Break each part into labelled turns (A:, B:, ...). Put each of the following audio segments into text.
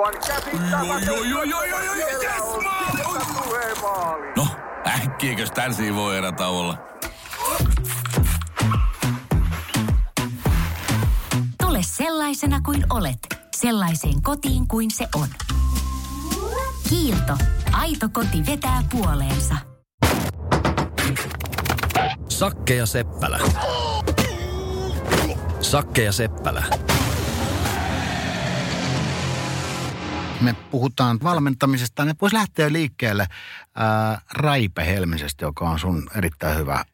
A: Aivan
B: yes. No, äkkiäkös tän voi erä olla?
C: Tule sellaisena kuin olet, sellaiseen kotiin kuin se on. Kiilto. Aito koti vetää puoleensa.
D: Sakke ja Seppälä. Sakke ja Seppälä.
E: Me puhutaan valmentamisesta. Ne voisi lähteä liikkeelle ää, Raipe Helmisestä, joka on sun erittäin hyvä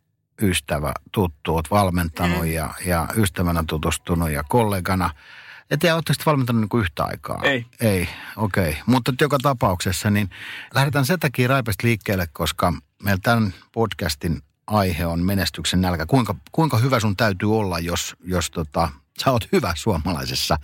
E: ystävä, tuttu. Oot valmentanut mm. ja, ja ystävänä tutustunut ja kollegana. Et ootteko te valmentanut niin kuin yhtä aikaa?
F: Ei.
E: Ei, okei. Okay. Mutta joka tapauksessa, niin lähdetään sen takia Raipesta liikkeelle, koska meillä tämän podcastin aihe on menestyksen nälkä. Kuinka, kuinka hyvä sun täytyy olla, jos, jos tota, sä oot hyvä suomalaisessa.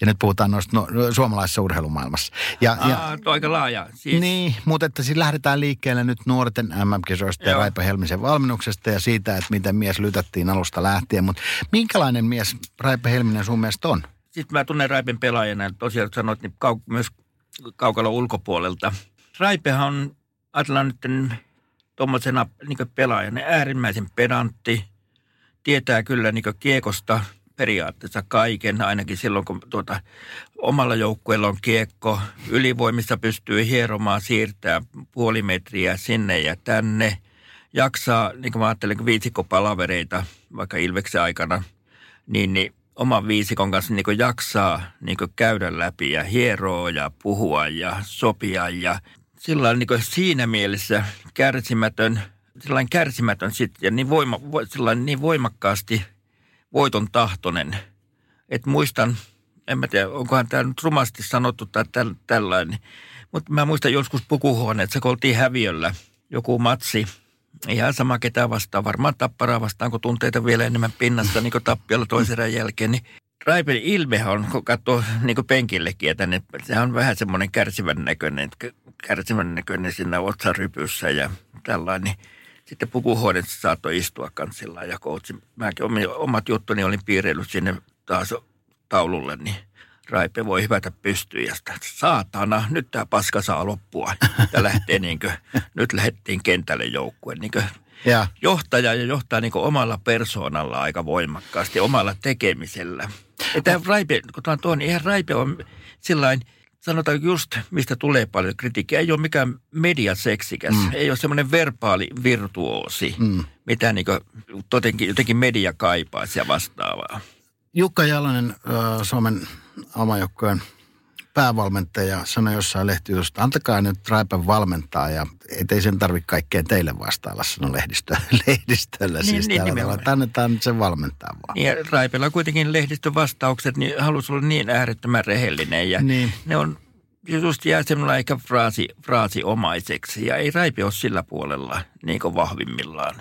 E: Ja nyt puhutaan noista no, suomalaisessa urheilumaailmassa. Ja,
F: Aa,
E: ja,
F: aika laaja. Siis,
E: niin, mutta että siis lähdetään liikkeelle nyt nuorten MM-kisoista ja
F: Joo.
E: Raipe Helmisen valmennuksesta ja siitä, että miten mies lytättiin alusta lähtien. Mutta minkälainen mies Raipe Helminen sun mielestä on?
F: Sitten mä tunnen Raipen pelaajana, tosiaan sanoit, niin kau- myös kaukalon ulkopuolelta. Raipehan on, ajatellaan nyt tuommoisena niin pelaajana, äärimmäisen pedantti, tietää kyllä niin kiekosta periaatteessa kaiken, ainakin silloin kun tuota, omalla joukkueella on kiekko, ylivoimissa pystyy hieromaan, siirtää puoli metriä sinne ja tänne, jaksaa, niin kuin mä ajattelen, viisikkopalavereita vaikka Ilveksen aikana, niin, niin oman viisikon kanssa niin jaksaa niin käydä läpi ja hieroa ja puhua ja sopia ja sillä niin siinä mielessä kärsimätön, sellainen kärsimätön sit, ja niin, voima, niin voimakkaasti voiton tahtonen. että muistan, en mä tiedä, onkohan tämä nyt rumasti sanottu tai täl, tällainen, mutta mä muistan joskus pukuhuoneessa, kun oltiin häviöllä joku matsi, ihan sama ketään vastaan, varmaan tapparaa vastaan, kun tunteita vielä enemmän pinnassa, niin kuin tappiolla toisen jälkeen, niin Raipen ilme on, kun katsoo niin kuin penkillekin, että ne, se on vähän semmoinen kärsivän näköinen, kärsivän näköinen siinä otsarypyssä ja tällainen. Sitten pukuhuoneessa saattoi istua kanssilla ja koutsi. Mäkin omat juttuni olin piirreillyt sinne taas taululle, niin Raipe voi hyvätä pystyyn ja sitä, saatana, nyt tämä paska saa loppua. Ja lähtee niin kuin, nyt lähdettiin kentälle joukkue. Niin kuin
E: Ja
F: johtaja ja johtaa niin omalla persoonalla aika voimakkaasti, omalla tekemisellä. Että Raipe, kun tämä on tuo, niin eihän Raipe on sillain, sanotaan just, mistä tulee paljon kritiikkiä. Ei ole mikään mediaseksikäs, mm. ei ole semmoinen verbaali virtuoosi, mm. mitä niin jotenkin, jotenkin media kaipaisi ja vastaavaa.
E: Jukka Jalonen, Suomen omajoukkojen päävalmentaja, sanoi jossain lehtijutusta, antakaa nyt Raipen valmentaa ja ettei sen tarvitse kaikkeen teille vastailla, sanoi lehdistö, lehdistöllä.
F: Niin,
E: siis
F: niin, nimenomaan.
E: tavalla, annetaan nyt sen valmentaa vaan.
F: Ja Raipella kuitenkin lehdistön vastaukset, niin halusi olla niin äärettömän rehellinen. Ja
E: Niin.
F: ne on just jää semmoinen ehkä fraasi, fraasioomaiseksi. Ja ei Raipe ole sillä puolella niin kuin vahvimmillaan.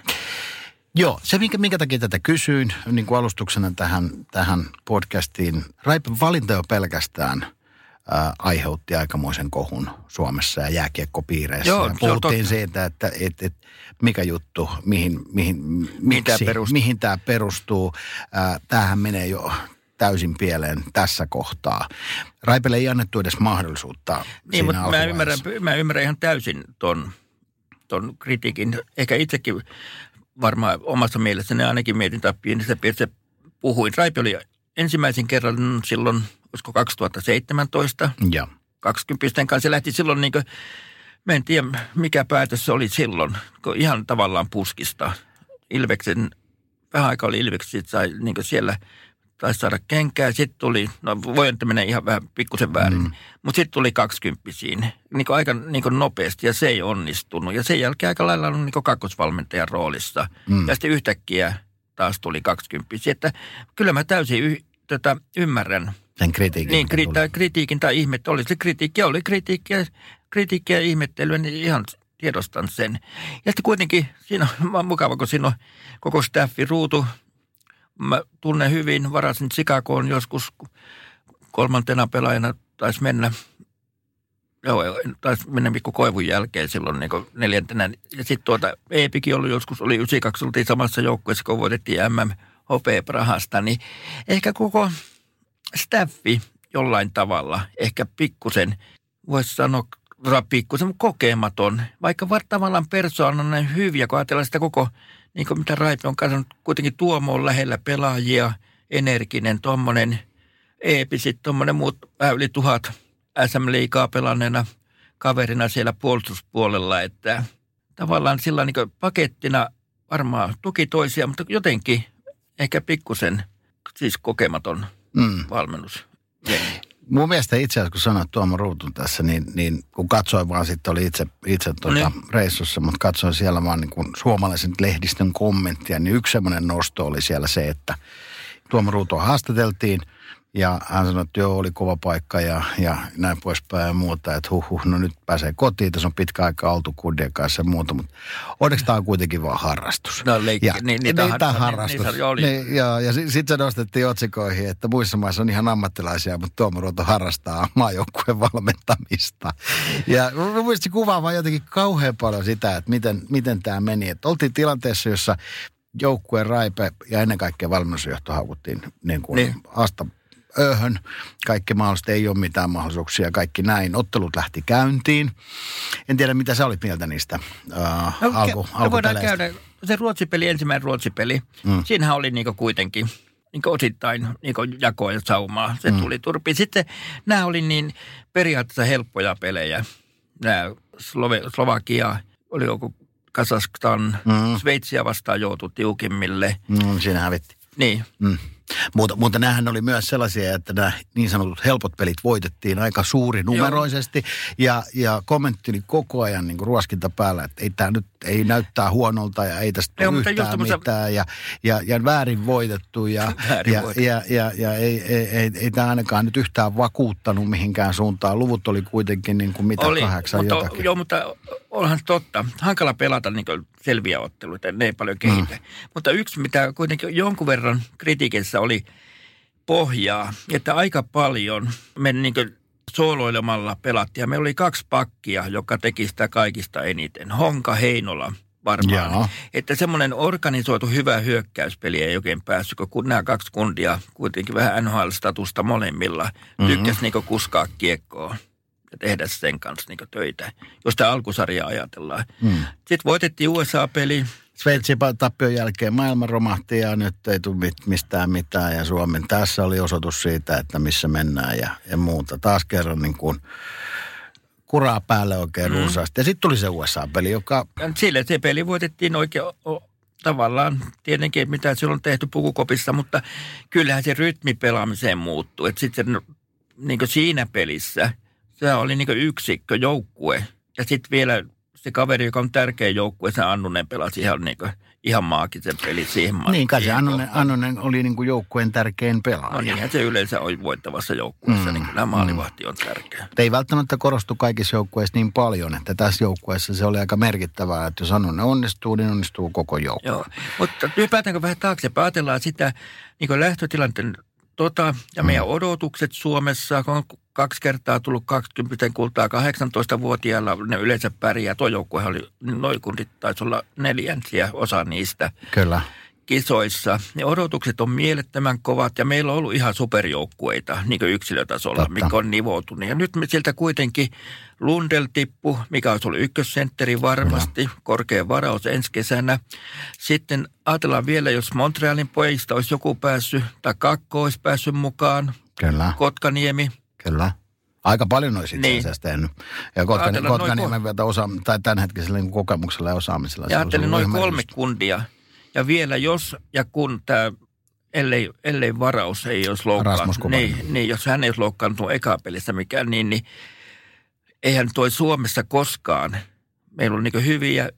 E: Joo, se minkä, minkä takia tätä kysyin niin kuin alustuksena tähän, tähän podcastiin. Raipen valinta jo pelkästään ää, aiheutti aikamoisen kohun Suomessa ja jääkiekkopiireissä.
F: Joo,
E: ja
F: se
E: puhuttiin
F: totta.
E: siitä, että et, et, mikä juttu, mihin, mihin,
F: Mihin tää
E: miksi,
F: perustuu?
E: mihin tämä perustuu. Ää, tämähän menee jo täysin pieleen tässä kohtaa. Raipelle ei annettu edes mahdollisuutta
F: Niin, mutta mä ymmärrän, mä ymmärrän ihan täysin ton, ton kritiikin. Ehkä itsekin varmaan omassa mielessäni ainakin mietin tai pienessä piirissä puhuin. Raipe oli ensimmäisen kerran silloin, olisiko 2017,
E: Joo.
F: 20 kanssa. Se lähti silloin niin kuin, mä en tiedä mikä päätös se oli silloin, kun ihan tavallaan puskista. Ilveksen, vähän aikaa oli Ilveksi, sai niin siellä taisi saada kenkää. Sitten tuli, no voi että menee ihan vähän pikkusen väärin, mm. mutta sitten tuli 20 niin kuin aika niin kuin nopeasti ja se ei onnistunut. Ja sen jälkeen aika lailla on niin kuin kakkosvalmentajan roolissa. Mm. Ja sitten yhtäkkiä taas tuli 20 Että kyllä mä täysin y, tätä ymmärrän
E: Sen kritiikin.
F: niin, kri, tai kritiikin tai ihmet, oli se kritiikki, oli kritiikkiä, kritiikkiä ja ihmettelyä, niin ihan tiedostan sen. Ja sitten kuitenkin siinä on mukava, kun siinä on koko staffi ruutu. Mä tunnen hyvin, varasin Chicagoon joskus kolmantena pelaajana taisi mennä, joo, taisi mennä Mikko Koivun jälkeen silloin niin neljäntenä. Ja sitten tuota, Eepikin ollut joskus, oli 92, oltiin samassa joukkueessa, kun voitettiin MM Hopea Prahasta, niin ehkä koko staffi jollain tavalla, ehkä pikkusen, voisi sanoa pikkusen kokematon, vaikka var, tavallaan persoonallinen hyviä, kun ajatellaan sitä koko, niin kuin mitä Raipe on kasvanut, kuitenkin Tuomo on lähellä pelaajia, energinen, tuommoinen Eepi, sitten tuommoinen muut vähän yli tuhat SM-liikaa pelanneena kaverina siellä puolustuspuolella, että tavallaan sillä niin pakettina varmaan tuki toisia, mutta jotenkin ehkä pikkusen siis kokematon
E: Mm.
F: valmennus.
E: Mun mielestä itse asiassa, kun sanoit Tuomo Ruutun tässä, niin, niin kun katsoin vaan sitten, oli itse, itse tuota
F: Niin.
E: reissussa, mutta katsoin siellä vaan niin kuin suomalaisen lehdistön kommenttia, niin yksi semmoinen nosto oli siellä se, että Tuomo Ruutua haastateltiin ja hän sanoi, että joo, oli kova paikka ja, ja näin poispäin ja muuta, että huh, huh no nyt pääsee kotiin, tässä on pitkä aika oltu kundien kanssa ja muuta, mutta onneksi tämä on kuitenkin vaan harrastus.
F: No, leikki-
E: ja,
F: niin,
E: niin,
F: niitä
E: niin, tämä
F: niin,
E: harrastus.
F: niissä oli.
E: Niin, ja, ja sitten sit se nostettiin otsikoihin, että muissa maissa on ihan ammattilaisia, mutta Tuomo Ruoto harrastaa maajoukkueen valmentamista. Ja mun mielestä se kuvaa vaan jotenkin kauhean paljon sitä, että miten, miten tämä meni. Että oltiin tilanteessa, jossa joukkueen raipe ja ennen kaikkea valmennusjohto haukuttiin niin kuin
F: Niin.
E: niin. asta öhön. Kaikki mahdolliset ei ole mitään mahdollisuuksia, kaikki näin. Ottelut lähti käyntiin. En tiedä, mitä sä olit mieltä niistä uh,
F: No,
E: alku,
F: ke- me voidaan käydä, se ruotsipeli, ensimmäinen ruotsipeli, mm. siinähän oli niinku kuitenkin niinku osittain niinku jakoa ja saumaa. Se mm. tuli turpiin. Sitten nämä oli niin periaatteessa helppoja pelejä. Nämä Slove- Slovakia, oli joku Kazakstan, mm. Sveitsiä vastaan joutui tiukimmille.
E: Mm, siinä hävitti.
F: Niin,
E: Mm. Mutta, mutta nämähän oli myös sellaisia, että nämä niin sanotut helpot pelit voitettiin aika suuri numeroisesti. Ja, ja kommentti oli koko ajan niin kuin ruoskinta päällä, että ei tämä nyt ei näyttää huonolta ja ei tästä tule
F: just
E: yhtään
F: tommosia-
E: mitään. Ja, ja, ja väärin voitettu ja,
F: Väärin
E: ja,
F: voitettu.
E: ja, ja, ja ei, ei, ei, ei tämä ainakaan nyt yhtään vakuuttanut mihinkään suuntaan. Luvut oli kuitenkin niin kuin mitä
F: oli,
E: kahdeksan
F: mutta,
E: jotakin.
F: Joo, mutta onhan totta. Hankala pelata niin selviä otteluita, ne ei paljon kehitä. Mm. Mutta yksi, mitä kuitenkin jonkun verran kritiikissä oli pohjaa, että aika paljon me niin sooloilemalla pelattiin. Ja meillä oli kaksi pakkia, joka teki sitä kaikista eniten. Honka, Heinola varmaan.
E: Jaa.
F: Että semmoinen organisoitu hyvä hyökkäyspeli ei oikein päässyt, kun nämä kaksi kundia kuitenkin vähän NHL-statusta molemmilla
E: Mhm.
F: tykkäs niin kuskaa kiekkoa ja tehdä sen kanssa niin töitä, jos tämä alkusarja ajatellaan.
E: Mm.
F: Sitten voitettiin USA-peli.
E: Sveitsin tappion jälkeen maailma romahti ja nyt ei tule mit- mistään mitään ja Suomen tässä oli osoitus siitä, että missä mennään ja, ja muuta. Taas kerran niin kuin kuraa päälle oikein mm. runsaasti. Ja sitten tuli se USA-peli, joka
F: Sille se peli voitettiin oikein tavallaan tietenkin, mitä silloin on tehty pukukopissa, mutta kyllähän se rytmi pelaamiseen muuttuu. Että sitten niin siinä pelissä se oli niin yksikkö, joukkue. Ja sitten vielä se kaveri, joka on tärkeä joukkue, se Annunen pelasi ihan, niin kuin, ihan maagisen peli siihen
E: niin kai se
F: kohtaan.
E: Annonen oli niin kuin joukkueen tärkein pelaaja.
F: No niinhän se yleensä on voittavassa joukkueessa, mm. niin kyllä maalivahti on tärkeä.
E: Mutta ei välttämättä korostu kaikissa joukkueissa niin paljon, että tässä joukkueessa se oli aika merkittävää, että jos Annonen onnistuu, niin onnistuu koko joukkue.
F: Joo, mutta hypätäänkö vähän taaksepäin? Ajatellaan sitä niin lähtötilanteen tota, ja meidän
E: Mm.
F: odotukset Suomessa, kun kaksi kertaa tullut 20 kultaa 18-vuotiailla, ne yleensä pärjää. Tuo joukkuehan oli, noin kundit taisi olla neljänsiä osa niistä
E: Kyllä.
F: kisoissa. Ne odotukset on mielettömän kovat ja meillä on ollut ihan superjoukkueita niin kuin yksilötasolla,
E: Totta.
F: mikä on nivoutunut. Ja nyt me sieltä kuitenkin Lundell tippu, mikä olisi ollut ykkössentteri varmasti, korkea varaus ensi kesänä. Sitten ajatellaan vielä, jos Montrealin pojista olisi joku päässyt, tai Kakko olisi päässyt mukaan,
E: Kyllä.
F: Kotkaniemi.
E: Kyllä. Aika paljon olisi itse
F: Niin.
E: asiassa tehnyt. Ja Kotkani, Kotkaniemen vielä osa, tai tämänhetkisellä niin kokemuksella ja osaamisella. se
F: Ja ajattelin noin kolme kundia. Ja vielä jos ja kun tämä, ellei, ellei varaus ei olisi loukkaantunut, niin, niin, jos hän ei olisi loukkaantunut eka pelissä mikään, niin, niin eihän toi Suomessa koskaan. Meillä on niin hyviä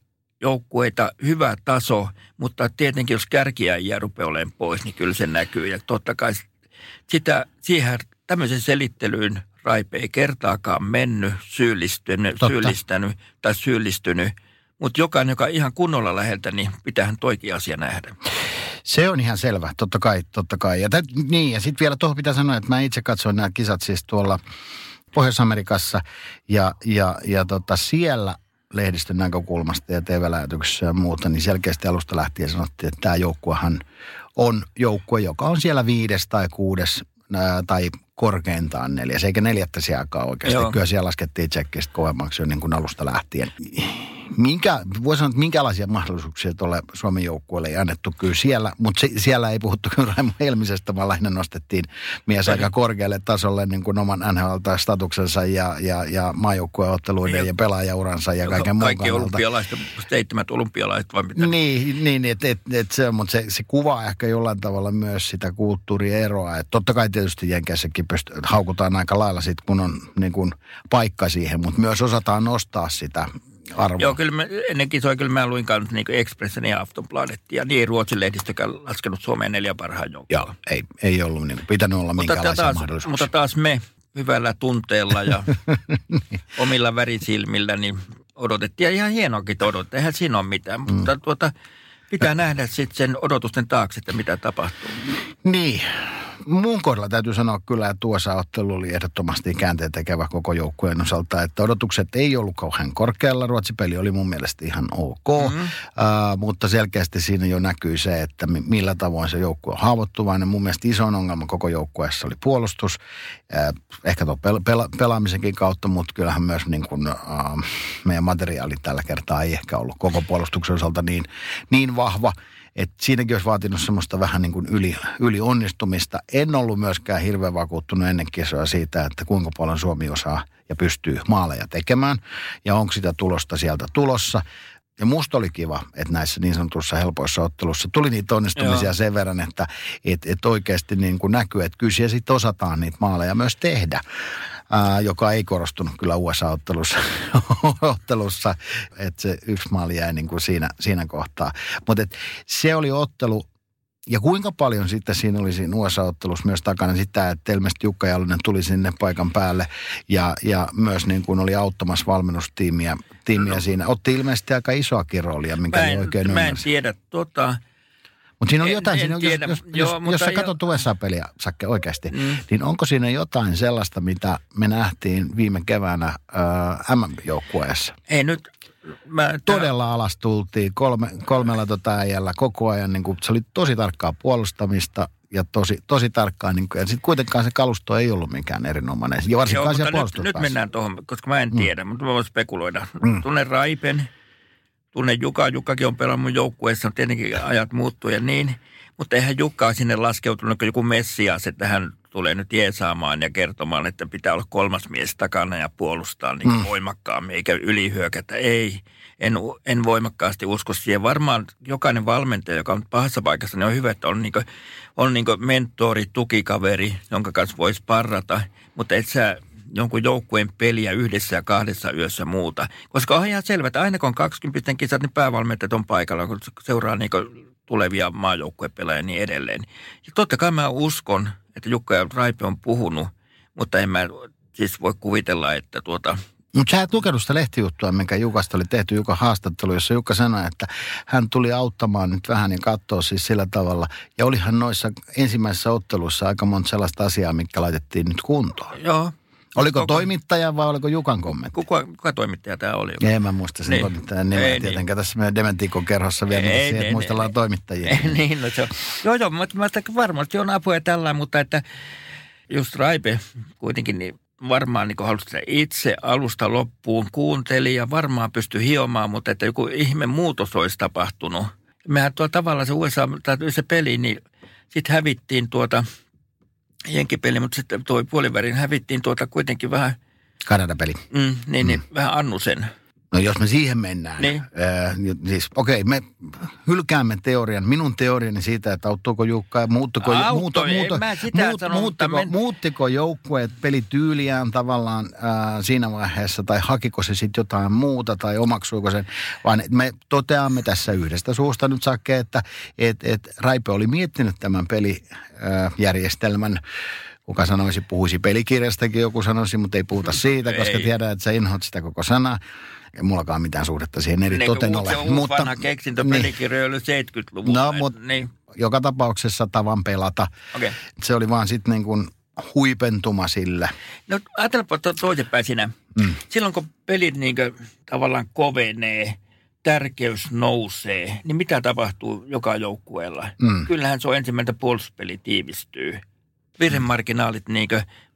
F: joukkueita, hyvä taso, mutta tietenkin jos kärkiä ei jää rupeaa olemaan pois, niin kyllä se näkyy. Ja totta kai sitä, siihen tämmöisen selittelyyn Raipe ei kertaakaan mennyt, syyllistynyt,
E: Totta.
F: syyllistänyt tai syyllistynyt. Mutta jokainen, joka ihan kunnolla läheltä, niin pitäähän toikin asia nähdä.
E: Se on ihan selvä, totta kai, totta kai. Ja, tät, niin, ja sitten vielä tuohon pitää sanoa, että mä itse katsoin nämä kisat siis tuolla Pohjois-Amerikassa ja, ja, ja tota, siellä lehdistön näkökulmasta ja TV-lähetyksessä ja muuta, niin selkeästi alusta lähtien sanottiin, että tämä joukkuehan on joukkue, joka on siellä viides tai kuudes ää, tai korkeintaan neljäs, eikä neljättä sijakaan oikeasti.
F: Joo.
E: Kyllä siellä laskettiin tsekkistä kovemmaksi jo niin kuin alusta lähtien. Minkä, voi sanoa, että minkälaisia mahdollisuuksia tuolle Suomen joukkueelle ei annettu kyllä siellä, mutta se, siellä ei puhuttu kyllä Raimo Helmisestä, vaan lähinnä nostettiin mies aika korkealle tasolle niin kuin oman NHL-statuksensa ja, ja, ja maajoukkueotteluiden ja,
F: Ja-
E: ja pelaajauransa ja kaiken muun
F: Kaikki olympialaiset, seitsemät olympialaiset vai mitä?
E: Niin, niin että et, et se, mutta se, se kuvaa ehkä jollain tavalla myös sitä kulttuurieroa. Et totta kai tietysti Jenkeissäkin pyst- haukutaan aika lailla sit, kun on niin kun, paikka siihen, mutta myös osataan nostaa sitä arvoa.
F: Joo, kyllä mä, ennen kisoja kyllä mä luin kanssa niin Expressen ja Aftonbladet ja niin Ruotsin lehdistökään laskenut Suomeen neljä parhaan joukkoa.
E: Joo, ei, ei ollut niin, pitänyt olla
F: mutta,
E: minkäänlaisia
F: taas,
E: mahdollisuuksia.
F: mutta taas me hyvällä tunteella ja omilla värisilmillä niin odotettiin. Ja ihan hienoakin odotettiin, eihän siinä ole mitään. Mm. Mutta tuota, pitää nähdä sitten sen odotusten taakse, että mitä tapahtuu.
E: Niin. Mun kohdalla täytyy sanoa kyllä, että USA-ottelu oli ehdottomasti käänteen tekevä koko joukkueen osalta, että odotukset ei ollut kauhean korkealla. Ruotsi-peli oli mun mielestä ihan ok, mm. uh, mutta selkeästi siinä jo näkyy se, että mi- millä tavoin se joukkue on haavoittuvainen. Mun mielestä isoin ongelma koko joukkueessa oli puolustus, uh, ehkä tuo pel- pela- pelaamisenkin kautta, mutta kyllähän myös niin kuin, uh, meidän materiaali tällä kertaa ei ehkä ollut koko puolustuksen osalta niin, niin vahva. Et siinäkin olisi vaatinut semmoista vähän niin kuin yli, yli onnistumista. En ollut myöskään hirveän vakuuttunut ennen kisoja siitä, että kuinka paljon Suomi osaa ja pystyy maaleja tekemään. Ja onko sitä tulosta sieltä tulossa. Ja musta oli kiva, että näissä niin sanotussa helpoissa ottelussa tuli niitä onnistumisia
F: Joo.
E: sen verran, että et, et oikeasti niin kuin näkyy, että kyllä siellä sitten osataan niitä maaleja myös tehdä. Ää, joka ei korostunut kyllä USA-ottelussa, ottelussa, että se yksi maali jäi niin kuin siinä, siinä kohtaa. Mutta se oli ottelu, ja kuinka paljon sitten siinä oli siinä USA-ottelussa myös takana sitä, että ilmeisesti Jukka Jalonen tuli sinne paikan päälle ja, ja myös niin kuin oli auttamassa valmennustiimiä tiimiä no. siinä. Otti ilmeisesti aika isoakin roolia, minkä
F: Mä en,
E: oikein
F: mä en
E: ymmärsin.
F: tiedä, tota,
E: Mutta siinä on
F: en-
E: jotain,
F: en
E: siinä
F: tiedä.
E: jos, jos,
F: Joo,
E: jos, jos
F: mutta
E: sä
F: jo-
E: katsot USA-peliä, Sakke, oikeasti,
F: Mm.
E: mm. niin onko siinä jotain sellaista, mitä me nähtiin viime keväänä äh, MM-joukkueessa?
F: ei nyt, mä,
E: Todella alas tultiin kolme, kolmella tota äijällä koko ajan. Niin kuin, se oli tosi tarkkaa puolustamista ja tosi, tosi tarkkaa. Niin kuin, ja sitten kuitenkaan se kalusto ei ollut mikään erinomainen. Ja
F: Joo,
E: varsinkaan
F: mutta
E: siellä
F: nyt, nyt mennään tuohon, koska mä en tiedä, mutta mä voin spekuloida. Mm. Tunnen Raipen, tunnen Juka. Jukakin on pelannut mun joukkueessa, mutta tietenkin ajat muuttuu ja niin. Mutta eihän Jukka sinne laskeutunut kuin joku messias, että hän tulee nyt jeesaamaan ja kertomaan, että pitää olla kolmas mies takana ja puolustaa niin mm. voimakkaammin, eikä ylihyökätä. Ei, en, en voimakkaasti usko siihen. Varmaan jokainen valmentaja, joka on pahassa paikassa, niin on hyvä, että on, niin kuin, on niin kuin mentori, tukikaveri, jonka kanssa voisi parrata. Mutta et sä jonkun joukkueen peliä yhdessä ja kahdessa yössä muuta. Koska on ihan selvä, että aina kun on 20 kisat, niin päävalmentajat on paikalla, kun seuraa niin tulevia maajoukkuepelaajia ja niin edelleen. Ja totta kai mä uskon, että Jukka ja Raipe on puhunut, mutta en mä siis voi kuvitella, että tuota,
E: Mutta sä et lukenut sitä lehtijuttua, minkä Jukasta oli tehty Jukan haastattelu, jossa Jukka sanoi, että hän tuli auttamaan nyt vähän ja katsoa siis sillä tavalla. Ja olihan noissa ensimmäisissä otteluissa aika monta sellaista asiaa, mikä laitettiin nyt kuntoon.
F: joo.
E: Oliko
F: Koko-
E: toimittaja vai oliko Jukan kommentti?
F: Kuka, kuka toimittaja tämä oli?
E: En mä muista sen
F: Niin.
E: toimittajan nimeä
F: Ei,
E: tietenkään. Tässä meidän Dementikon kerhossa vielä,
F: Ei,
E: siihen,
F: ei,
E: että muistellaan
F: ei.
E: toimittajia.
F: Ei, niin, no se on. Joo, joo, mutta varmasti on apua tällä, mutta että just Raipe kuitenkin niin varmaan niin halusi itse alusta loppuun kuunteli ja varmaan pystyi hiomaan, mutta että joku ihme muutos olisi tapahtunut. Mehän tuolla tavallaan se USA, tai se peli, niin sitten hävittiin tuota jenkipeli, mutta sitten tuo puolivärin hävittiin tuota kuitenkin vähän,
E: Kanada-peli.
F: mm, niin, niin, vähän Annusen.
E: No jos me siihen mennään.
F: Niin.
E: Ää, siis okei, me hylkäämme teorian. Minun teoriani siitä, että auttoiko Jukka ja muuttuko,
F: Auttoi, mä sitä
E: muut,
F: sano, mutta
E: muuttiko,
F: men-
E: muuttiko joukkueet pelityyliään tavallaan ää, siinä vaiheessa, tai hakiko se sitten jotain muuta, tai omaksuiko sen, vaan me toteamme tässä yhdestä suusta nyt Sakke, että et, et Raipe oli miettinyt tämän pelijärjestelmän, kuka sanoisi, puhuisi pelikirjastakin, joku sanoisi, mutta ei puhuta siitä, koska
F: Ei.
E: tiedän, että sä inhoat sitä koko sanaa. Ei mullakaan mitään suhdetta siihen eri
F: Niin,
E: toten ole.
F: se on uusi vanha keksintö
E: niin,
F: pelikirjoilla 70-luvulla.
E: No,
F: et-
E: mut-
F: Niin,
E: joka tapauksessa tavan pelata.
F: Okay.
E: Se oli vaan sitten niin kuin huipentuma sille.
F: No ajatellaanpa to- toisinpäin sinä. Mm. Silloin kun pelit niin tavallaan kovenee, tärkeys nousee, niin mitä tapahtuu joka joukkueella?
E: Mm.
F: Kyllähän se on ensimmäinen puolustuspeli tiivistyy. virhemarginaalit niin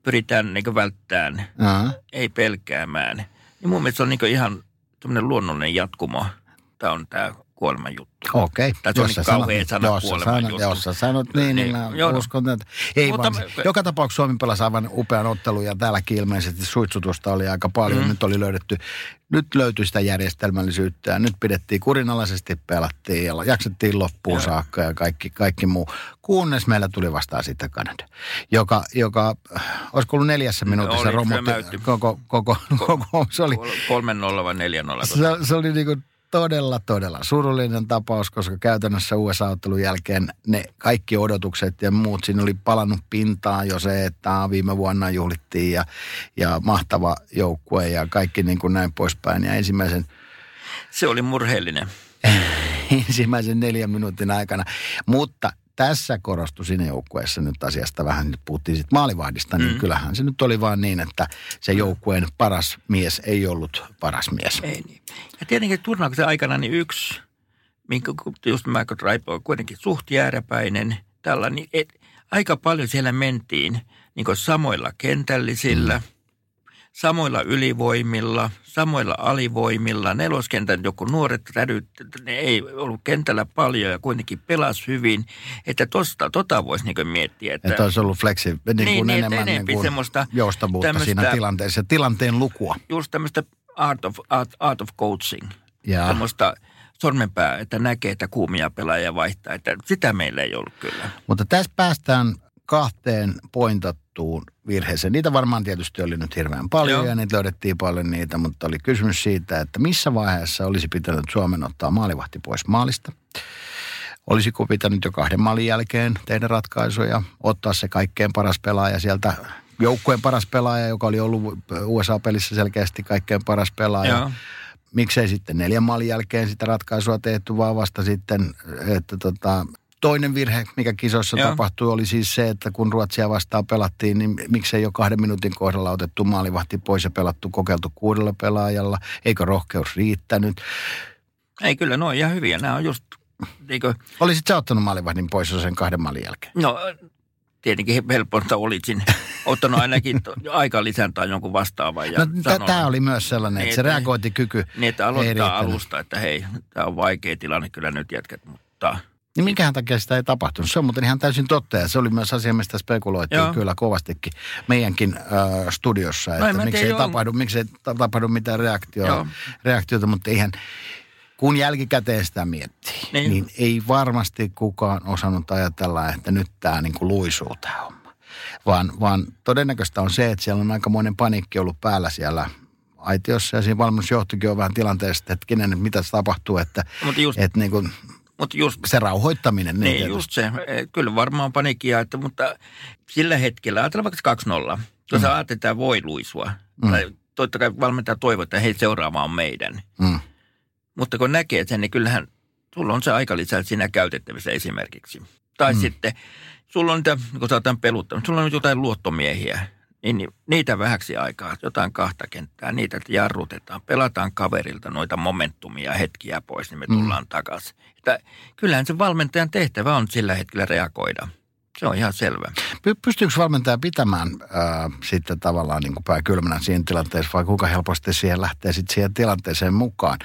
F: pyritään niin välttämään,
E: Aha.
F: ei pelkäämään. Niin mun mielestä se on niin ihan tämmöinen luonnollinen jatkumo. Tämä on tämä kuoleman juttu.
E: Okei.
F: Tai se on niin kauhea sana
E: jos sanot,
F: juttu.
E: Jos sä sanot niin, niin,
F: Niin, joo, no.
E: uskon, että ei
F: Mutta
E: vaan.
F: me-
E: se- Joka tapauksessa Suomi pelasi aivan upean ottelun ja täälläkin ilmeisesti suitsutusta oli aika paljon.
F: Mm.
E: Nyt oli löydetty, nyt löytyi sitä järjestelmällisyyttä ja nyt pidettiin kurinalaisesti, pelattiin ja jaksettiin loppuun
F: Joo.
E: saakka ja kaikki, kaikki muu. Kunnes meillä tuli vastaan sitten Kanada, joka, joka olisiko ollut neljässä minuutissa romutti
F: mäytti.
E: koko, koko, koko, se oli,
F: 3-0 vai 4-0.
E: se, se oli niin todella, todella surullinen tapaus, koska käytännössä USA-ottelun jälkeen ne kaikki odotukset ja muut, siinä oli palannut pintaan jo se, että viime vuonna juhlittiin ja, ja mahtava joukkue ja kaikki niin kuin näin poispäin. Ja ensimmäisen,
F: Se oli murheellinen.
E: ensimmäisen neljän minuutin aikana. Mutta tässä korostui siinä joukkueessa nyt asiasta vähän, nyt puhuttiin sitten maalivahdista, niin
F: Mm.
E: kyllähän se nyt oli vaan niin, että se joukkueen paras mies ei ollut paras mies.
F: Ei niin. Ja tietenkin turnauksen aikana niin yksi, minkä just Michael Tripe on kuitenkin suht jääräpäinen, tällä, niin et, aika paljon siellä mentiin niin samoilla kentällisillä, mm. Samoilla ylivoimilla, samoilla alivoimilla. Neloskentän joku nuoret rädyt, ne ei ollut kentällä paljon ja kuitenkin pelas hyvin. Että tosta, tota voisi niin miettiä. Että,
E: Että olisi ollut fleksi, niin kuin
F: Niin, niin,
E: enemmän niin kuin
F: semmoista
E: joustavuutta siinä tilanteessa, tilanteen lukua.
F: just tämmöistä art of, art, art of coaching.
E: Ja
F: Semmoista sormenpää, että näkee, että kuumia pelaajia vaihtaa. Että sitä meillä ei ollut kyllä.
E: Mutta tässä päästään kahteen pointattuun virheeseen. Niitä varmaan tietysti oli nyt hirveän paljon
F: Joo.
E: ja niitä löydettiin paljon niitä, mutta oli kysymys siitä, että missä vaiheessa olisi pitänyt Suomen ottaa maalivahti pois maalista. Olisiko pitänyt jo kahden maalin jälkeen tehdä ratkaisuja, ottaa se kaikkein paras pelaaja sieltä, joukkueen paras pelaaja, joka oli ollut USA-pelissä selkeästi kaikkein paras pelaaja.
F: Joo.
E: miksei sitten neljän maalin jälkeen sitä ratkaisua tehty, vaan vasta sitten, että tota, toinen virhe, mikä kisoissa
F: Joo.
E: tapahtui, oli siis se, että kun Ruotsia vastaan pelattiin, niin miksei jo kahden minuutin kohdalla otettu maalivahti pois ja pelattu, kokeiltu kuudella pelaajalla, eikö rohkeus riittänyt.
F: Ei kyllä, ne on ihan hyviä. Nämä on just, kuin,
E: Olisit sä ottanut maalivahdin pois sen kahden maalin jälkeen?
F: no tietenkin helpointa olisin ottanut ainakin to- aikalisän tai jonkun vastaavan. Ja
E: No, tämä oli myös sellainen, että se
F: Niin, että-
E: reagointikyky
F: Niin, että aloittaa alusta, että hei, tämä on vaikea tilanne kyllä nyt jätkät, mutta
E: Niin minkähän takia sitä ei tapahtunut? Se on muuten ihan täysin totta ja se oli myös asia, mistä spekuloitiin
F: Joo.
E: kyllä kovastikin meidänkin äh, studiossa,
F: en
E: että miksi ei, tapahdu, miksi ei ta- tapahdu mitään reaktio, reaktiota, mutta eihän, kun jälkikäteen sitä miettii, niin.
F: Niin.
E: ei varmasti kukaan osannut ajatella, että nyt tämä niin kuin luisuu tämä homma. Vaan, vaan todennäköistä on se, että siellä on aikamoinen paniikki ollut päällä siellä aitiossa ja siinä valmennusjohtokin on vähän tilanteesta, että kenen, mitä tapahtuu, että,
F: just,
E: että niin kuin
F: mutta just
E: se rauhoittaminen.
F: Niin,
E: tietysti.
F: just se. Eh, Kyllä varmaan paniikkia, että, mutta sillä hetkellä, ajatellaan vaikka 2-0, jos mm. ajattelee, että voi luisua,
E: Mm.
F: mm. tai totta kai valmentaja toivoo, että hei seuraava on meidän.
E: Mm.
F: Mutta kun näkee sen, niin kyllähän sulla on se aikalisä siinä käytettävissä esimerkiksi. Tai
E: Mm.
F: mm. sitten sulla on niitä, kun sä oot peluttanut, sulla on jotain luottomiehiä, niin niin niitä vähäksi aikaa, jotain kahta kenttää, niitä jarrutetaan, pelataan kaverilta noita momentumia hetkiä pois, niin me
E: Mm.
F: tullaan takaisin. Että kyllähän se valmentajan tehtävä on sillä hetkellä reagoida. Se on ihan selvä.
E: Py- Pystyykö valmentaja pitämään ää, sitten tavallaan niin kuin pää kylmänä siinä tilanteessa vai kuinka helposti siihen lähtee sitten siihen tilanteeseen mukaan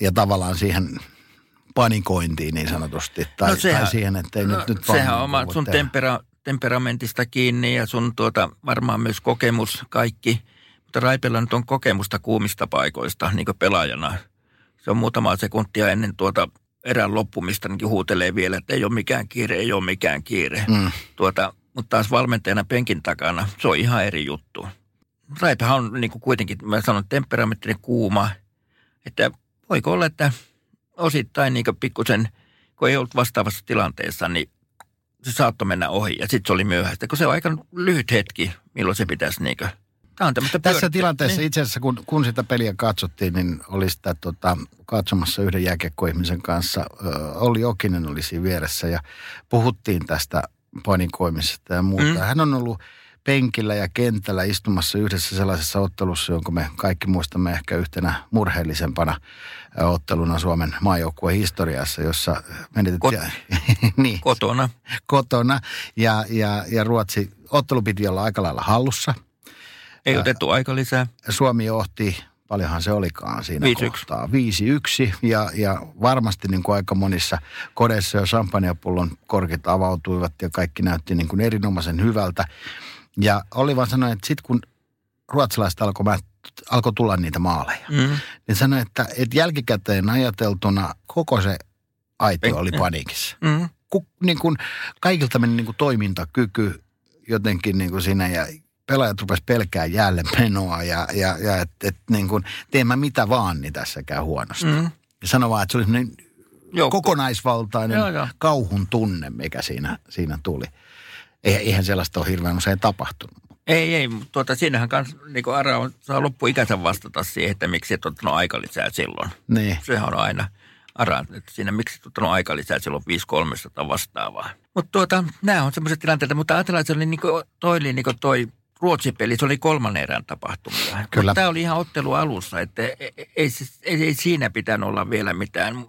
E: ja tavallaan siihen panikointiin niin sanotusti tai,
F: No sehän-
E: tai siihen, että ei
F: no,
E: nyt, nyt
F: sehän on oma sun
E: tehdä.
F: tempera, temperamentista kiinni ja sun tuota, varmaan myös kokemus kaikki. Mutta Raipella nyt on kokemusta kuumista paikoista niin pelaajana. Se on muutama sekuntia ennen tuota erän loppumista niin huutelee vielä, että ei ole mikään kiire, ei ole mikään kiire.
E: Mm.
F: Tuota, mutta taas valmentajana penkin takana, se on ihan eri juttu. Raipehan on niin kuin kuitenkin, mä sanon, temperamenttinen kuuma. Että voiko olla, että osittain niin pikkusen, kun ei ollut vastaavassa tilanteessa, niin se saattoi mennä ohi ja sitten se oli myöhäistä, kun se on aika lyhyt hetki, milloin se pitäisi niin tämä on
E: Tässä tilanteessa
F: Niin.
E: itse asiassa, kun, kun sitä peliä katsottiin, niin oli sitä tota, katsomassa yhden jääkiekkoihmisen kanssa. Ö, Olli Okinen oli siinä vieressä ja puhuttiin tästä panikoimisesta ja muuta.
F: Mm.
E: Hän on ollut penkillä ja kentällä istumassa yhdessä sellaisessa ottelussa, jonka me kaikki muistamme ehkä yhtenä murheellisempana otteluna Suomen maajoukkueen historiassa, jossa menetettiin... niin,
F: Kotona.
E: kotona ja, ja, ja Ruotsi, ottelu piti olla aika lailla hallussa.
F: Ei otettu aika lisää.
E: Suomi johti, paljonhan se olikaan siinä
F: 5-1.
E: kohtaa, 5-1 ja, ja varmasti niin kuin aika monissa kodeissa jo champagnepullon korkit avautuivat ja kaikki näytti niin kuin erinomaisen hyvältä. Ja oli vaan sanoa, että sitten kun ruotsalaiset alkoi mä, alkoi tulla niitä maaleja,
F: Mm.
E: niin sanoi, että, että jälkikäteen ajateltuna koko se aitio oli paniikissa
F: Mm.
E: ku, niin kuin, kaikilta meni niin kuin toimintakyky jotenkin niin kuin siinä ja pelaajat rupes pelkää jälleen menoa ja, ja, ja että et, niin kuin, teen mä mitä vaan, niin tässä käy huonosti. Mm.
F: Mm.
E: Ja sano vaan, että se oli
F: Joukko.
E: kokonaisvaltainen
F: Joo, joo.
E: kauhun tunne, mikä siinä, siinä tuli. Eihän, sellaista ole hirveän usein tapahtunut.
F: Ei, ei, mutta tuota, siinähän kans, niin Ara on, saa loppuikänsä vastata siihen, että miksi et ottanut aika lisää silloin.
E: Niin.
F: Sehän on aina Ara, että siinä miksi et ottanut aika lisää silloin 5 tai vastaavaa. Mutta tuota, nämä on semmoiset tilanteet, mutta ajatellaan, että se oli niin kuin, toi, oli niin kuin toi Ruotsi-peli, se oli kolmannen erän tapahtumia.
E: Kyllä.
F: Tämä oli ihan ottelu alussa, että ei, ei, ei, ei siinä pitänyt olla vielä mitään,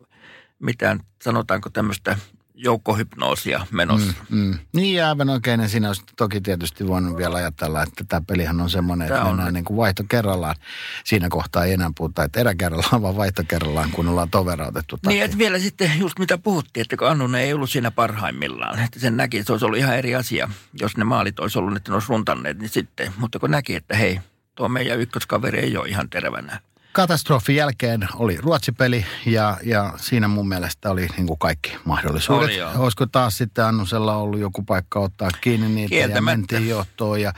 F: mitään sanotaanko tämmöistä joukkohypnoosia menossa. Mm.
E: Mm. Niin ja aivan oikein, ja siinä olisi toki tietysti voinut vielä ajatella, että tämä pelihän on semmoinen, että
F: Tää on
E: mennään niin kuin vaihto kerrallaan. Siinä kohtaa ei enää puhuta, että erä kerrallaan, vaan vaihto kerrallaan, kun ollaan toverautettu.
F: Niin, että vielä sitten just mitä puhuttiin, että kun Annunen ei ollut siinä parhaimmillaan, että sen näki, että se olisi ollut ihan eri asia, jos ne maalit olisi ollut, että ne olisi runtanneet, niin sitten, mutta kun näki, että hei, tuo meidän ykköskaveri ei ole ihan tervänä.
E: Katastrofin jälkeen oli Ruotsipeli ja, ja siinä mun mielestä oli niin kuin kaikki mahdollisuudet.
F: Oli joo.
E: Olisiko taas sitten Annusella ollut joku paikka ottaa kiinni niitä ja mentiin johtoon ja,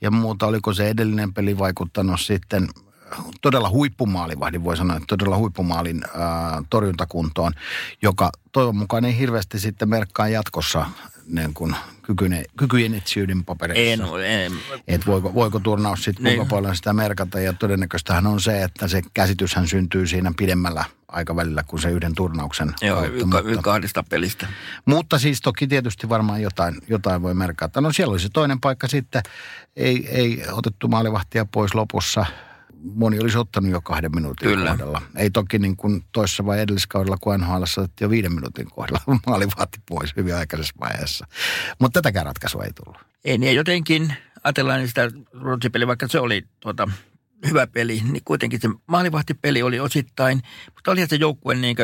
E: ja muuta. Oliko se edellinen peli vaikuttanut sitten todella huippumaalivahdin, voi sanoa, että todella huippumaalin ää, torjuntakuntoon, joka toivon mukaan ei hirveästi sitten merkkaa jatkossa niin kuin kykyjen, kykyjen etsiyden papereissa.
F: En, en,
E: Että voiko, voiko turnaus sitten
F: Niin.
E: kuinka paljon sitä merkata. Ja todennäköistähän on se, että se käsityshän syntyy siinä pidemmällä aikavälillä kuin se yhden turnauksen
F: joo,
E: kautta.
F: yka,
E: Mutta,
F: kahdesta pelistä.
E: mutta siis toki tietysti varmaan jotain, jotain voi merkata. No siellä oli se toinen paikka sitten. Ei, ei otettu maalivahtia pois lopussa. Moni olisi ottanut jo kahden minuutin
F: Kyllä.
E: kohdalla. Ei toki niin kuin toissa vai edelliskaudella, kun NHL jo viiden minuutin kohdalla maalivahti pois hyvin aikaisessa vaiheessa. Mutta tätäkään ratkaisua ei tullut.
F: Ei niin, jotenkin ajatellaan niin sitä Ruotsi-peliä, vaikka se oli tuota, hyvä peli, niin kuitenkin se maalivahtipeli oli osittain, mutta oli se joukkue niin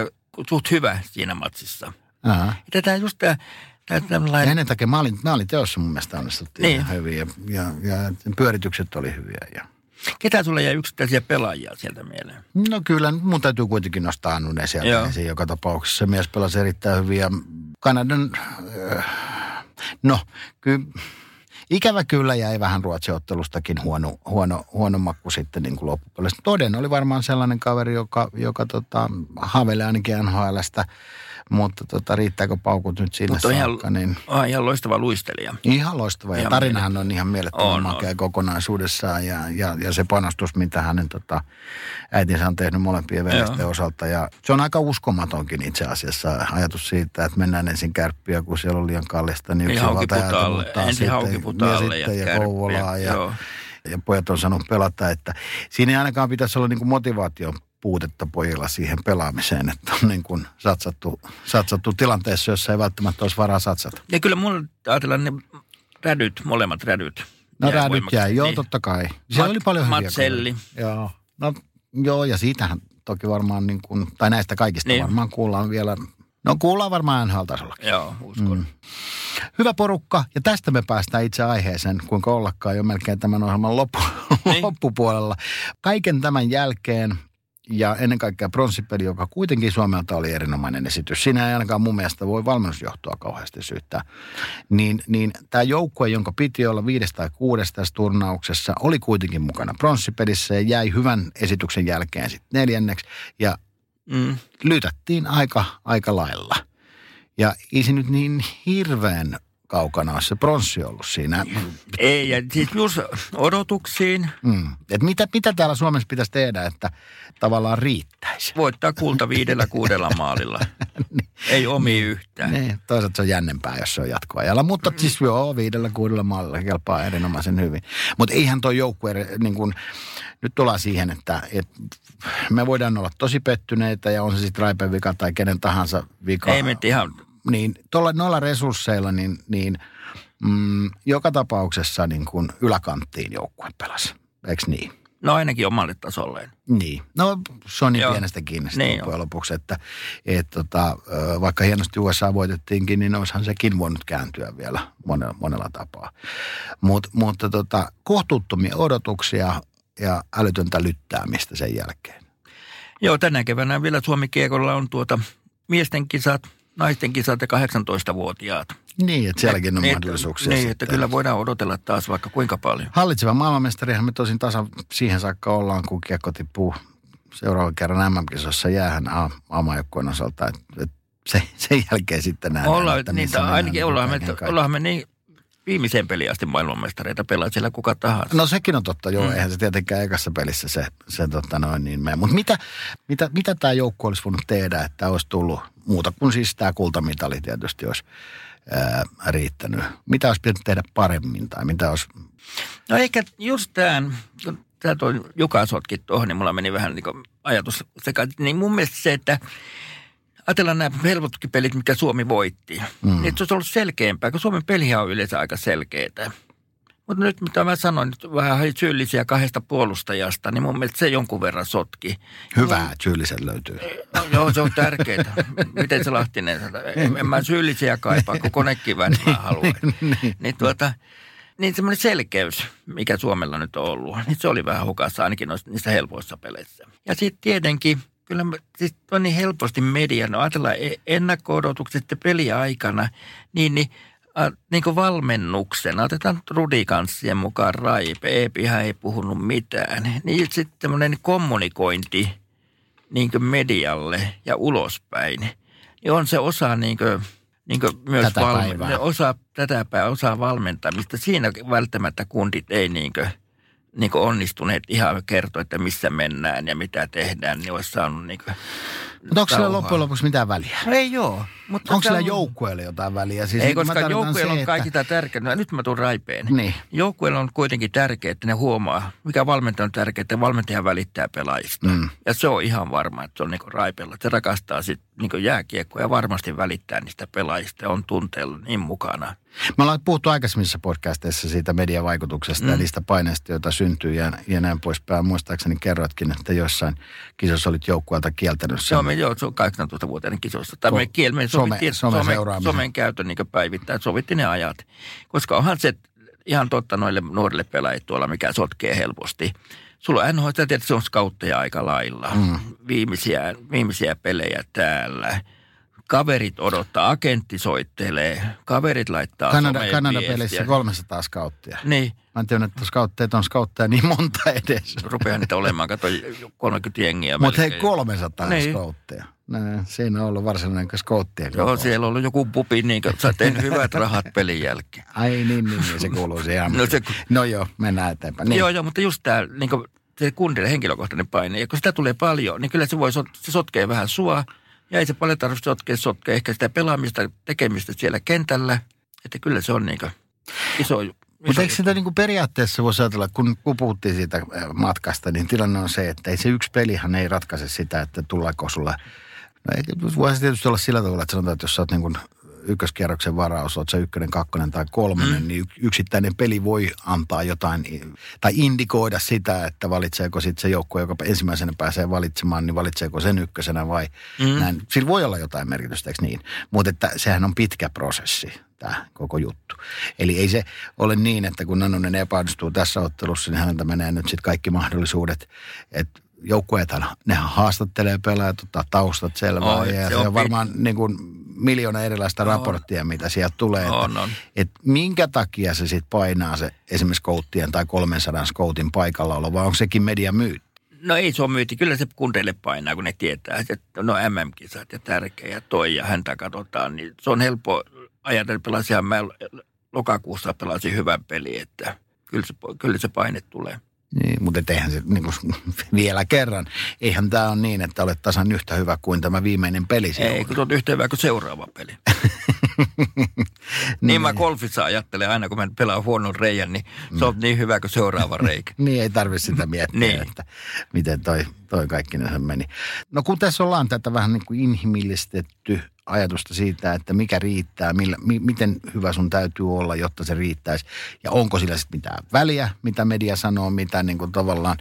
F: suht hyvä siinä matsissa.
E: Aha.
F: Tätä just tämä, tämä
E: Ja ennen takia maalin, maaliteossa mun mielestä onnistuttiin
F: Niin.
E: niin. hyvin ja, ja, ja pyöritykset oli hyviä. Ja.
F: Ketä sulle jäi yksittäisiä pelaajia sieltä mieleen?
E: No kyllä, mun täytyy kuitenkin nostaa Annunen sieltä
F: Joo.
E: esiin joka tapauksessa. Se mies pelasi erittäin hyvin ja Kanadan, äh, no kyllä, ikävä kyllä jäi vähän Ruotsi-ottelustakin huono, huono, huono makku sitten niin kuin. Toden oli varmaan sellainen kaveri, joka, joka tota, haaveilee ainakin NHLstä, mutta tota, riittääkö paukut nyt sille
F: Mutta on ihan,
E: saakka, niin
F: on ihan loistava luistelija.
E: Ihan loistava. Ja
F: Ihan
E: tarinahan on ihan mielettömän
F: On,
E: makea
F: on.
E: kokonaisuudessaan. Ja, ja, ja se panostus, mitä hänen tota, äitinsä on tehnyt molempien veljesten osalta. Ja se on aika uskomatonkin itse asiassa ajatus siitä, että mennään ensin kärppiä, kun siellä on liian kallista. Niin
F: Niin
E: yksi
F: Haukiputaalle,
E: muuttaa
F: ensin Haukiputaalle
E: ja,
F: ja
E: sitten ja
F: Kärppiä,
E: Kouvolaa. Ja,
F: joo.
E: ja pojat on sanonut pelata, että siinä ei ainakaan pitäisi olla niin kuin motivaation puutetta pojilla siihen pelaamiseen, että on niin kuin satsattu, satsattu tilanteessa, jossa ei välttämättä olisi varaa satsata.
F: Ja kyllä mulla ajatellaan ne rädyt, molemmat rädyt.
E: No
F: jäi voimaksi.
E: jäi, joo
F: Niin.
E: totta kai. Siellä
F: Mat-
E: oli paljon hyviä
F: Matselli.
E: Joo. No joo, ja siitähän toki varmaan niin kuin, tai näistä kaikista
F: Niin.
E: varmaan kuullaan vielä, no kuullaan varmaan NHL-tasolla.
F: Joo, uskon. Mm.
E: Hyvä porukka, ja tästä me päästään itse aiheeseen, kuinka ollakaan jo melkein tämän ohjelman loppu,
F: Niin.
E: loppupuolella. Kaiken tämän jälkeen ja ennen kaikkea pronssipeli, joka kuitenkin Suomelta oli erinomainen esitys. Siinä ei ainakaan mun mielestä voi valmennusjohtoa kauheasti syyttää. Niin, niin tämä joukkue, jonka piti olla viides tai kuudes tässä turnauksessa, oli kuitenkin mukana pronssipelissä ja jäi hyvän esityksen jälkeen sitten neljänneksi. Ja
F: Mm.
E: lytättiin aika, aika lailla. Ja ei se nyt niin hirveän kaukana se pronssi ollut siinä.
F: Ei, ja siis just odotuksiin
E: Mm. Et mitä, mitä täällä Suomessa pitäisi tehdä, että tavallaan riittäisi?
F: voittaa kulta viidellä kuudella maalilla. Ei omi yhtään.
E: Niin, toisaalta se on jännempää, jos se on jatkoajalla. Mutta mm. siis joo, viidellä kuudella maalilla kelpaa erinomaisen hyvin. Mutta eihän tuo joukkue, niin kun, nyt tullaan siihen, että, että me voidaan olla tosi pettyneitä ja on se sitten Raipen vika tai kenen tahansa vika.
F: Ei me ihan,
E: Niin tuolla, noilla resursseilla, niin, niin mm, joka tapauksessa niin kun yläkanttiin joukkue pelasi. Eikö niin?
F: no ainakin omalle tasolleen.
E: Niin. No se on niin
F: Joo.
E: pienestä kiinni
F: Niin
E: loppujen lopuksi, että et, tota, vaikka hienosti USA voitettiinkin, niin olisihan sekin voinut kääntyä vielä monella, monella tapaa. Mut, mutta tota, kohtuuttomia odotuksia ja älytöntä lyttäämistä sen jälkeen.
F: Joo, tänä keväänä vielä Suomi Kiekolla on tuota miesten kisat, naisten kisat ja 18-vuotiaat.
E: Niin, että sielläkin on
F: Niin,
E: mahdollisuuksia.
F: Niin,
E: sitten.
F: että kyllä voidaan odotella taas vaikka kuinka paljon.
E: Hallitseva maailmanmestarihan me tosin tasa siihen saakka ollaan, kun kiekko tippuu seuraavan kerran MM-kisossa jäähän A-maajoukkueen osalta. Et, et se, sen jälkeen sitten nähdään.
F: Ollaan,
E: että
F: niitä, ainakin
E: niin
F: ollaan me, ollaan me niin viimeiseen peliin asti maailmanmestareita pelaa siellä kuka tahansa.
E: No sekin on totta, joo.
F: Mm.
E: Eihän se tietenkään ekassa pelissä se, se tota noin niin mene. Mutta mitä, mitä, mitä tämä joukko olisi voinut tehdä, että olisi tullut muuta kuin siis tämä kultamitali tietysti olisi ää, riittänyt. Mitä olisi pitänyt tehdä paremmin tai mitä olisi...
F: No ehkä just tämän, kun tämä toi Juka sotki tuohon, niin mulla meni vähän niin ajatus sekaisin. Niin mun mielestä se, että ajatellaan nämä helpotkin pelit, mikä Suomi voitti. Mm. Niin se olisi ollut selkeämpää, kun Suomen pelihän on yleensä aika selkeitä. Mutta nyt mitä mä sanoin, nyt vähän syyllisiä kahdesta puolustajasta, niin mun mielestä se jonkun verran sotki.
E: Hyvää syylliset löytyy.
F: No, joo, se on tärkeää. Miten se Lahtinen sanoi? En, en mä syyllisiä kaipaa, kun konekivät mä haluan. niin, tuota, niin semmoinen selkeys, mikä Suomella nyt on ollut, niin se oli vähän hukassa ainakin noissa, niissä helpoissa peleissä. Ja sitten tietenkin, kyllä mä, siis on niin helposti media, no ajatellaan e- ennakko-odotukset peliaikana, niin, niin a, niin kuin valmennuksena, otetaan Rudikanssien mukaan Raipe, Eepihän ei puhunut mitään, niin sitten tämmöinen kommunikointi niin kuin medialle ja ulospäin, niin on se osa niin kuin, niin kuin myös
E: Tätä päivää.
F: osa tätä päivää, osa valmentamista. Siinä välttämättä kundit ei niin kuin, niin onnistuneet ihan kertoa, että missä mennään ja mitä tehdään, niin olisi saanut niin kuin
E: Mutta onko sillä loppujen lopuksi mitään väliä?
F: No ei joo. Mutta
E: Onko
F: se
E: sillä
F: on-
E: joukkueelle jotain väliä? Siis
F: Ei, koska joukkueella
E: se,
F: on kaikista tärkeää. No, nyt mä tuun raipeen.
E: Niin.
F: Joukkueella on kuitenkin tärkeää, että ne huomaa, mikä valmentaja on tärkeää, että valmentaja välittää pelaajista.
E: Mm.
F: Ja se on ihan varma, että se on niin raipeella. Se rakastaa sitten niin jääkiekkoa ja varmasti välittää niistä pelaajista ja on tunteella niin mukana.
E: Me ollaan puhuttu aikaisemmissa podcasteissa siitä mediavaikutuksesta mm. ja niistä paineista, joita syntyy ja, ja näin poispäin. Muistaakseni kerroitkin, että jossain kisossa olit joukkueelta kieltänyt sen.
F: Se on, me- joo, se on 18-vuotiaiden kisossa. Tai me kiel, me
E: some-
F: sovittiin
E: somen
F: somen, käytön niin päivittäin, sovittiin ne ajat. Koska onhan se ihan totta noille nuorille pelaajille tuolla, mikä sotkee helposti. Sulla on NHL, että se on skautteja aika lailla. Mm. Viimeisiä, viimeisiä pelejä täällä. Kaverit odottaa, agentti soittelee, kaverit laittaa
E: Kanada, Kanada-pelissä
F: viestiä.
E: 300 skauttia.
F: Niin,
E: Mä en tiedä, että skautteet on skautteja niin monta edes.
F: rupeaa niitä olemaan, kato 30 jengiä.
E: Mutta hei,
F: melkein.
E: 300
F: Niin.
E: niin. skautteja. Siinä on ollut varsinainen skauttien
F: Joo,
E: kokous.
F: siellä on ollut joku pupi, niin kuin, sä tehnyt hyvät rahat pelin jälkeen.
E: Ai niin, niin, niin, se kuuluu siihen.
F: No se-
E: no joo, mennään eteenpäin. Niin.
F: Joo, joo, mutta just tämä niin se kundille henkilökohtainen paine, ja kun sitä tulee paljon, niin kyllä se voi, se sotkee vähän sua, ja ei se paljon tarvitse sotkea, se sotkee ehkä sitä pelaamista, tekemistä siellä kentällä, että kyllä se on niin kuin iso,
E: Mutta eikö sitä niin kuin periaatteessa voisi ajatella, kun, kun puhuttiin siitä äh, matkasta, niin tilanne on se, että ei se yksi pelihan ei ratkaise sitä, että tullaanko sulla... No voisi se tietysti olla sillä tavalla, että sanotaan, että jos sä oot niin kuin ykköskierroksen varaus, oot sä ykkönen, kakkonen tai kolmonen, mm. niin yksittäinen peli voi antaa jotain tai indikoida sitä, että valitseeko sitten se joukkue, joka ensimmäisenä pääsee valitsemaan, niin valitseeko sen ykkösenä vai mm. näin. Sillä voi olla jotain merkitystä, eikö niin? Mutta että sehän on pitkä prosessi tämä koko juttu. Eli ei se ole niin, että kun Nanonen epäonnistuu tässä ottelussa, niin häneltä menee nyt sitten kaikki mahdollisuudet, että joukkueethan, nehän haastattelee pelaajat, ottaa taustat selvää
F: On,
E: ja
F: se on pit-
E: varmaan niin kuin miljoona erilaista raporttia, mitä sieltä tulee.
F: On,
E: että,
F: on.
E: että minkä takia se sitten painaa se esimerkiksi skouttien tai 300 skoutin paikallaolo, vai onko sekin media myyt?
F: No ei se on myyti. Kyllä se kundeille painaa, kun ne tietää, että no MM-kisat ja tärkeä ja toi ja häntä katsotaan. Niin se on helppo ajatella, pelasin mä lokakuussa pelasin hyvän peli, että kyllä se, kyllä se paine tulee.
E: Niin, mutta eihän se niin kuin, vielä kerran, eihän tämä ole niin, että olet tasan yhtä hyvä kuin tämä viimeinen peli. sinulla.
F: Ei, kun olet yhtä hyvä kuin seuraava peli. niin mä golfissa ajattelen aina, kun mä pelaan huonon reijän, niin se on niin hyvä kuin seuraava reikä.
E: Niin, ei tarvitse sitä miettiä,
F: Niin.
E: että miten toi, toi kaikki meni. No kun tässä ollaan tätä vähän niin kuin inhimillistetty ajatusta siitä, että mikä riittää, millä, mi, miten hyvä sun täytyy olla, jotta se riittäisi. Ja onko sillä sitten mitään väliä, mitä media sanoo, mitä niin kuin tavallaan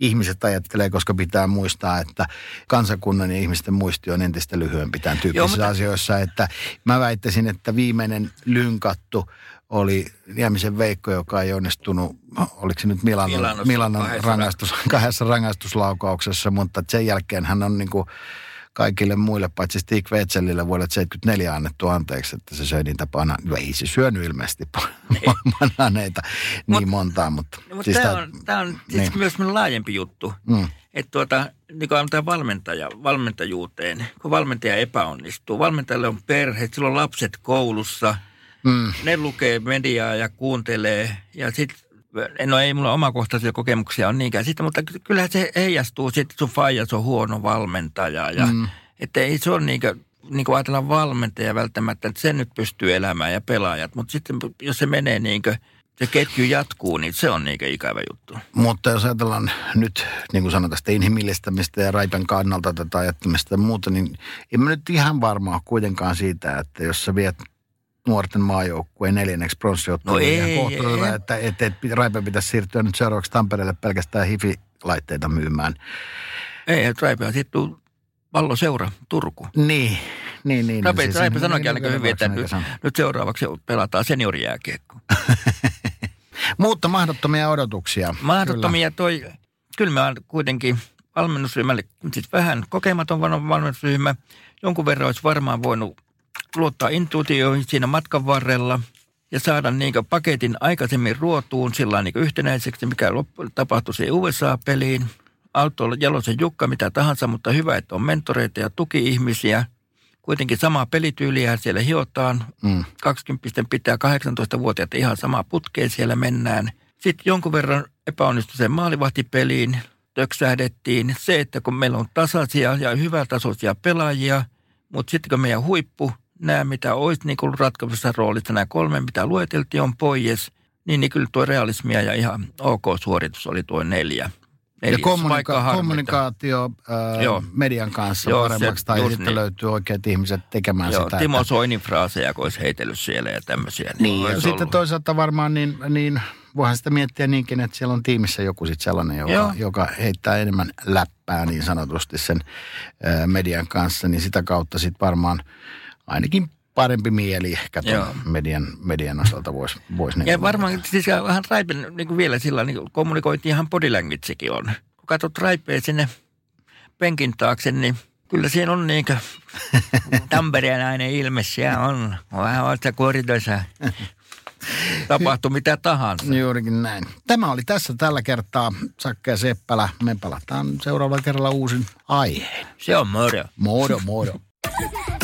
E: ihmiset ajattelee, koska pitää muistaa, että kansakunnan ja ihmisten muisti on entistä lyhyempi tämän tyyppisissä
F: Joo, mutta-
E: asioissa. Että mä väittäisin, että viimeinen lynkattu oli Niemisen Veikko, joka ei onnistunut, oliko se nyt Milanon, Milanon
F: kahdessa
E: rangaistus, kahdessa rangaistuslaukauksessa, mutta sen jälkeen hän on niin kuin kaikille muille, paitsi Stig Wetzelille vuodet 74 annettu anteeksi, että se söi niitä bana- no ei se syönyt ilmeisesti bananeita niin
F: Mut-
E: montaa, mutta...
F: No, mutta tämä on, tää on siis
E: niin.
F: myös laajempi juttu.
E: Mm.
F: Että tuota, niin kuin antaa valmentaja, valmentajuuteen, kun valmentaja epäonnistuu. Valmentajalle on perhe, sillä on lapset koulussa.
E: Mm.
F: Ne lukee mediaa ja kuuntelee. Ja sitten, no ei mulla omakohtaisia kokemuksia on niinkään siitä, mutta ky- kyllähän se heijastuu sitten, että sun faijas on huono valmentaja. Ja, mm. Että ei se ole niin kuin, niin kuin ajatellaan valmentaja välttämättä, että sen nyt pystyy elämään ja pelaajat. Mutta sitten jos se menee niin kuin, se ketju jatkuu, niin se on niin kuin ikävä juttu.
E: Mutta jos ajatellaan nyt, niin kuin sanotaan, sitä inhimillistämistä ja raipan kannalta tätä ajattamista ja muuta, niin en mä nyt ihan varma ole kuitenkaan siitä, että jos sä viet nuorten maajoukkueen neljänneksi pronssiotteluun,
F: No
E: niin
F: ei,
E: että, että, että Raipe pitäisi siirtyä nyt seuraavaksi Tampereelle pelkästään hifi-laitteita myymään.
F: Ei, että Raipe on sitten pallo seura Turku.
E: Niin, niin, niin.
F: Raipe,
E: siis-
F: Raipe
E: niin,
F: sanoikin
E: niin,
F: aika
E: niin,
F: hyvin, että nyt, nyt seuraavaksi pelataan seniorijääkiekko.
E: Mutta mahdottomia odotuksia.
F: Mahdottomia toi, kyllä me on kuitenkin valmennusryhmälle, siis vähän kokematon val- valmennusryhmä, jonkun verran olisi varmaan voinut luottaa intuitioihin siinä matkan varrella ja saada niin paketin aikaisemmin ruotuun sillä niin yhtenäiseksi, mikä loppu, tapahtui siihen USA-peliin. Auto Jalosen Jukka, mitä tahansa, mutta hyvä, että on mentoreita ja tuki-ihmisiä. Kuitenkin samaa pelityyliä siellä hiotaan.
E: Mm.
F: 20 pitää 18-vuotiaat ihan samaa putkeen siellä mennään. Sitten jonkun verran epäonnistui sen maalivahtipeliin, töksähdettiin. Se, että kun meillä on tasaisia ja hyvätasoisia pelaajia, mutta sitten kun meidän huippu, nämä mitä olisi niin ollut ratkaisussa roolissa, nämä kolme mitä lueteltiin on pois, niin, niin kyllä tuo realismia ja ihan ok suoritus oli tuo neljä.
E: Ja
F: Neljäs, vaikka
E: kommunika- kommunikaatio ää,
F: Joo.
E: median kanssa
F: Joo,
E: paremmaksi
F: se-
E: tai sitten
F: niin.
E: löytyy oikeat ihmiset tekemään
F: Joo,
E: sitä.
F: Timo
E: että-
F: Soinin fraaseja, kun olisi heitellyt siellä ja tämmöisiä.
E: Niin, ja
F: olisi
E: sitten
F: ollut.
E: toisaalta varmaan niin, niin voihan sitä miettiä niinkin, että siellä on tiimissä joku sitten sellainen, joka,
F: Joo.
E: joka heittää enemmän läppää niin sanotusti sen ää, median kanssa, niin sitä kautta sitten varmaan ainakin parempi mieli ehkä median, median osalta voisi vois niin
F: Ja varmaan siis vähän Raipen niin kuin vielä sillä niin kommunikointi ihan body on. Kun katsot Raipea sinne penkin taakse, niin kyllä siinä on niin kuin Tampereenainen ilme siellä on. Vähän oot sä koritoissa. Tapahtuu mitä tahansa.
E: Juurikin näin. Tämä oli tässä tällä kertaa. Sakke ja Seppälä. Me palataan seuraavalla kerralla uusin aiheen.
F: Se on moro.
E: Modo, modo.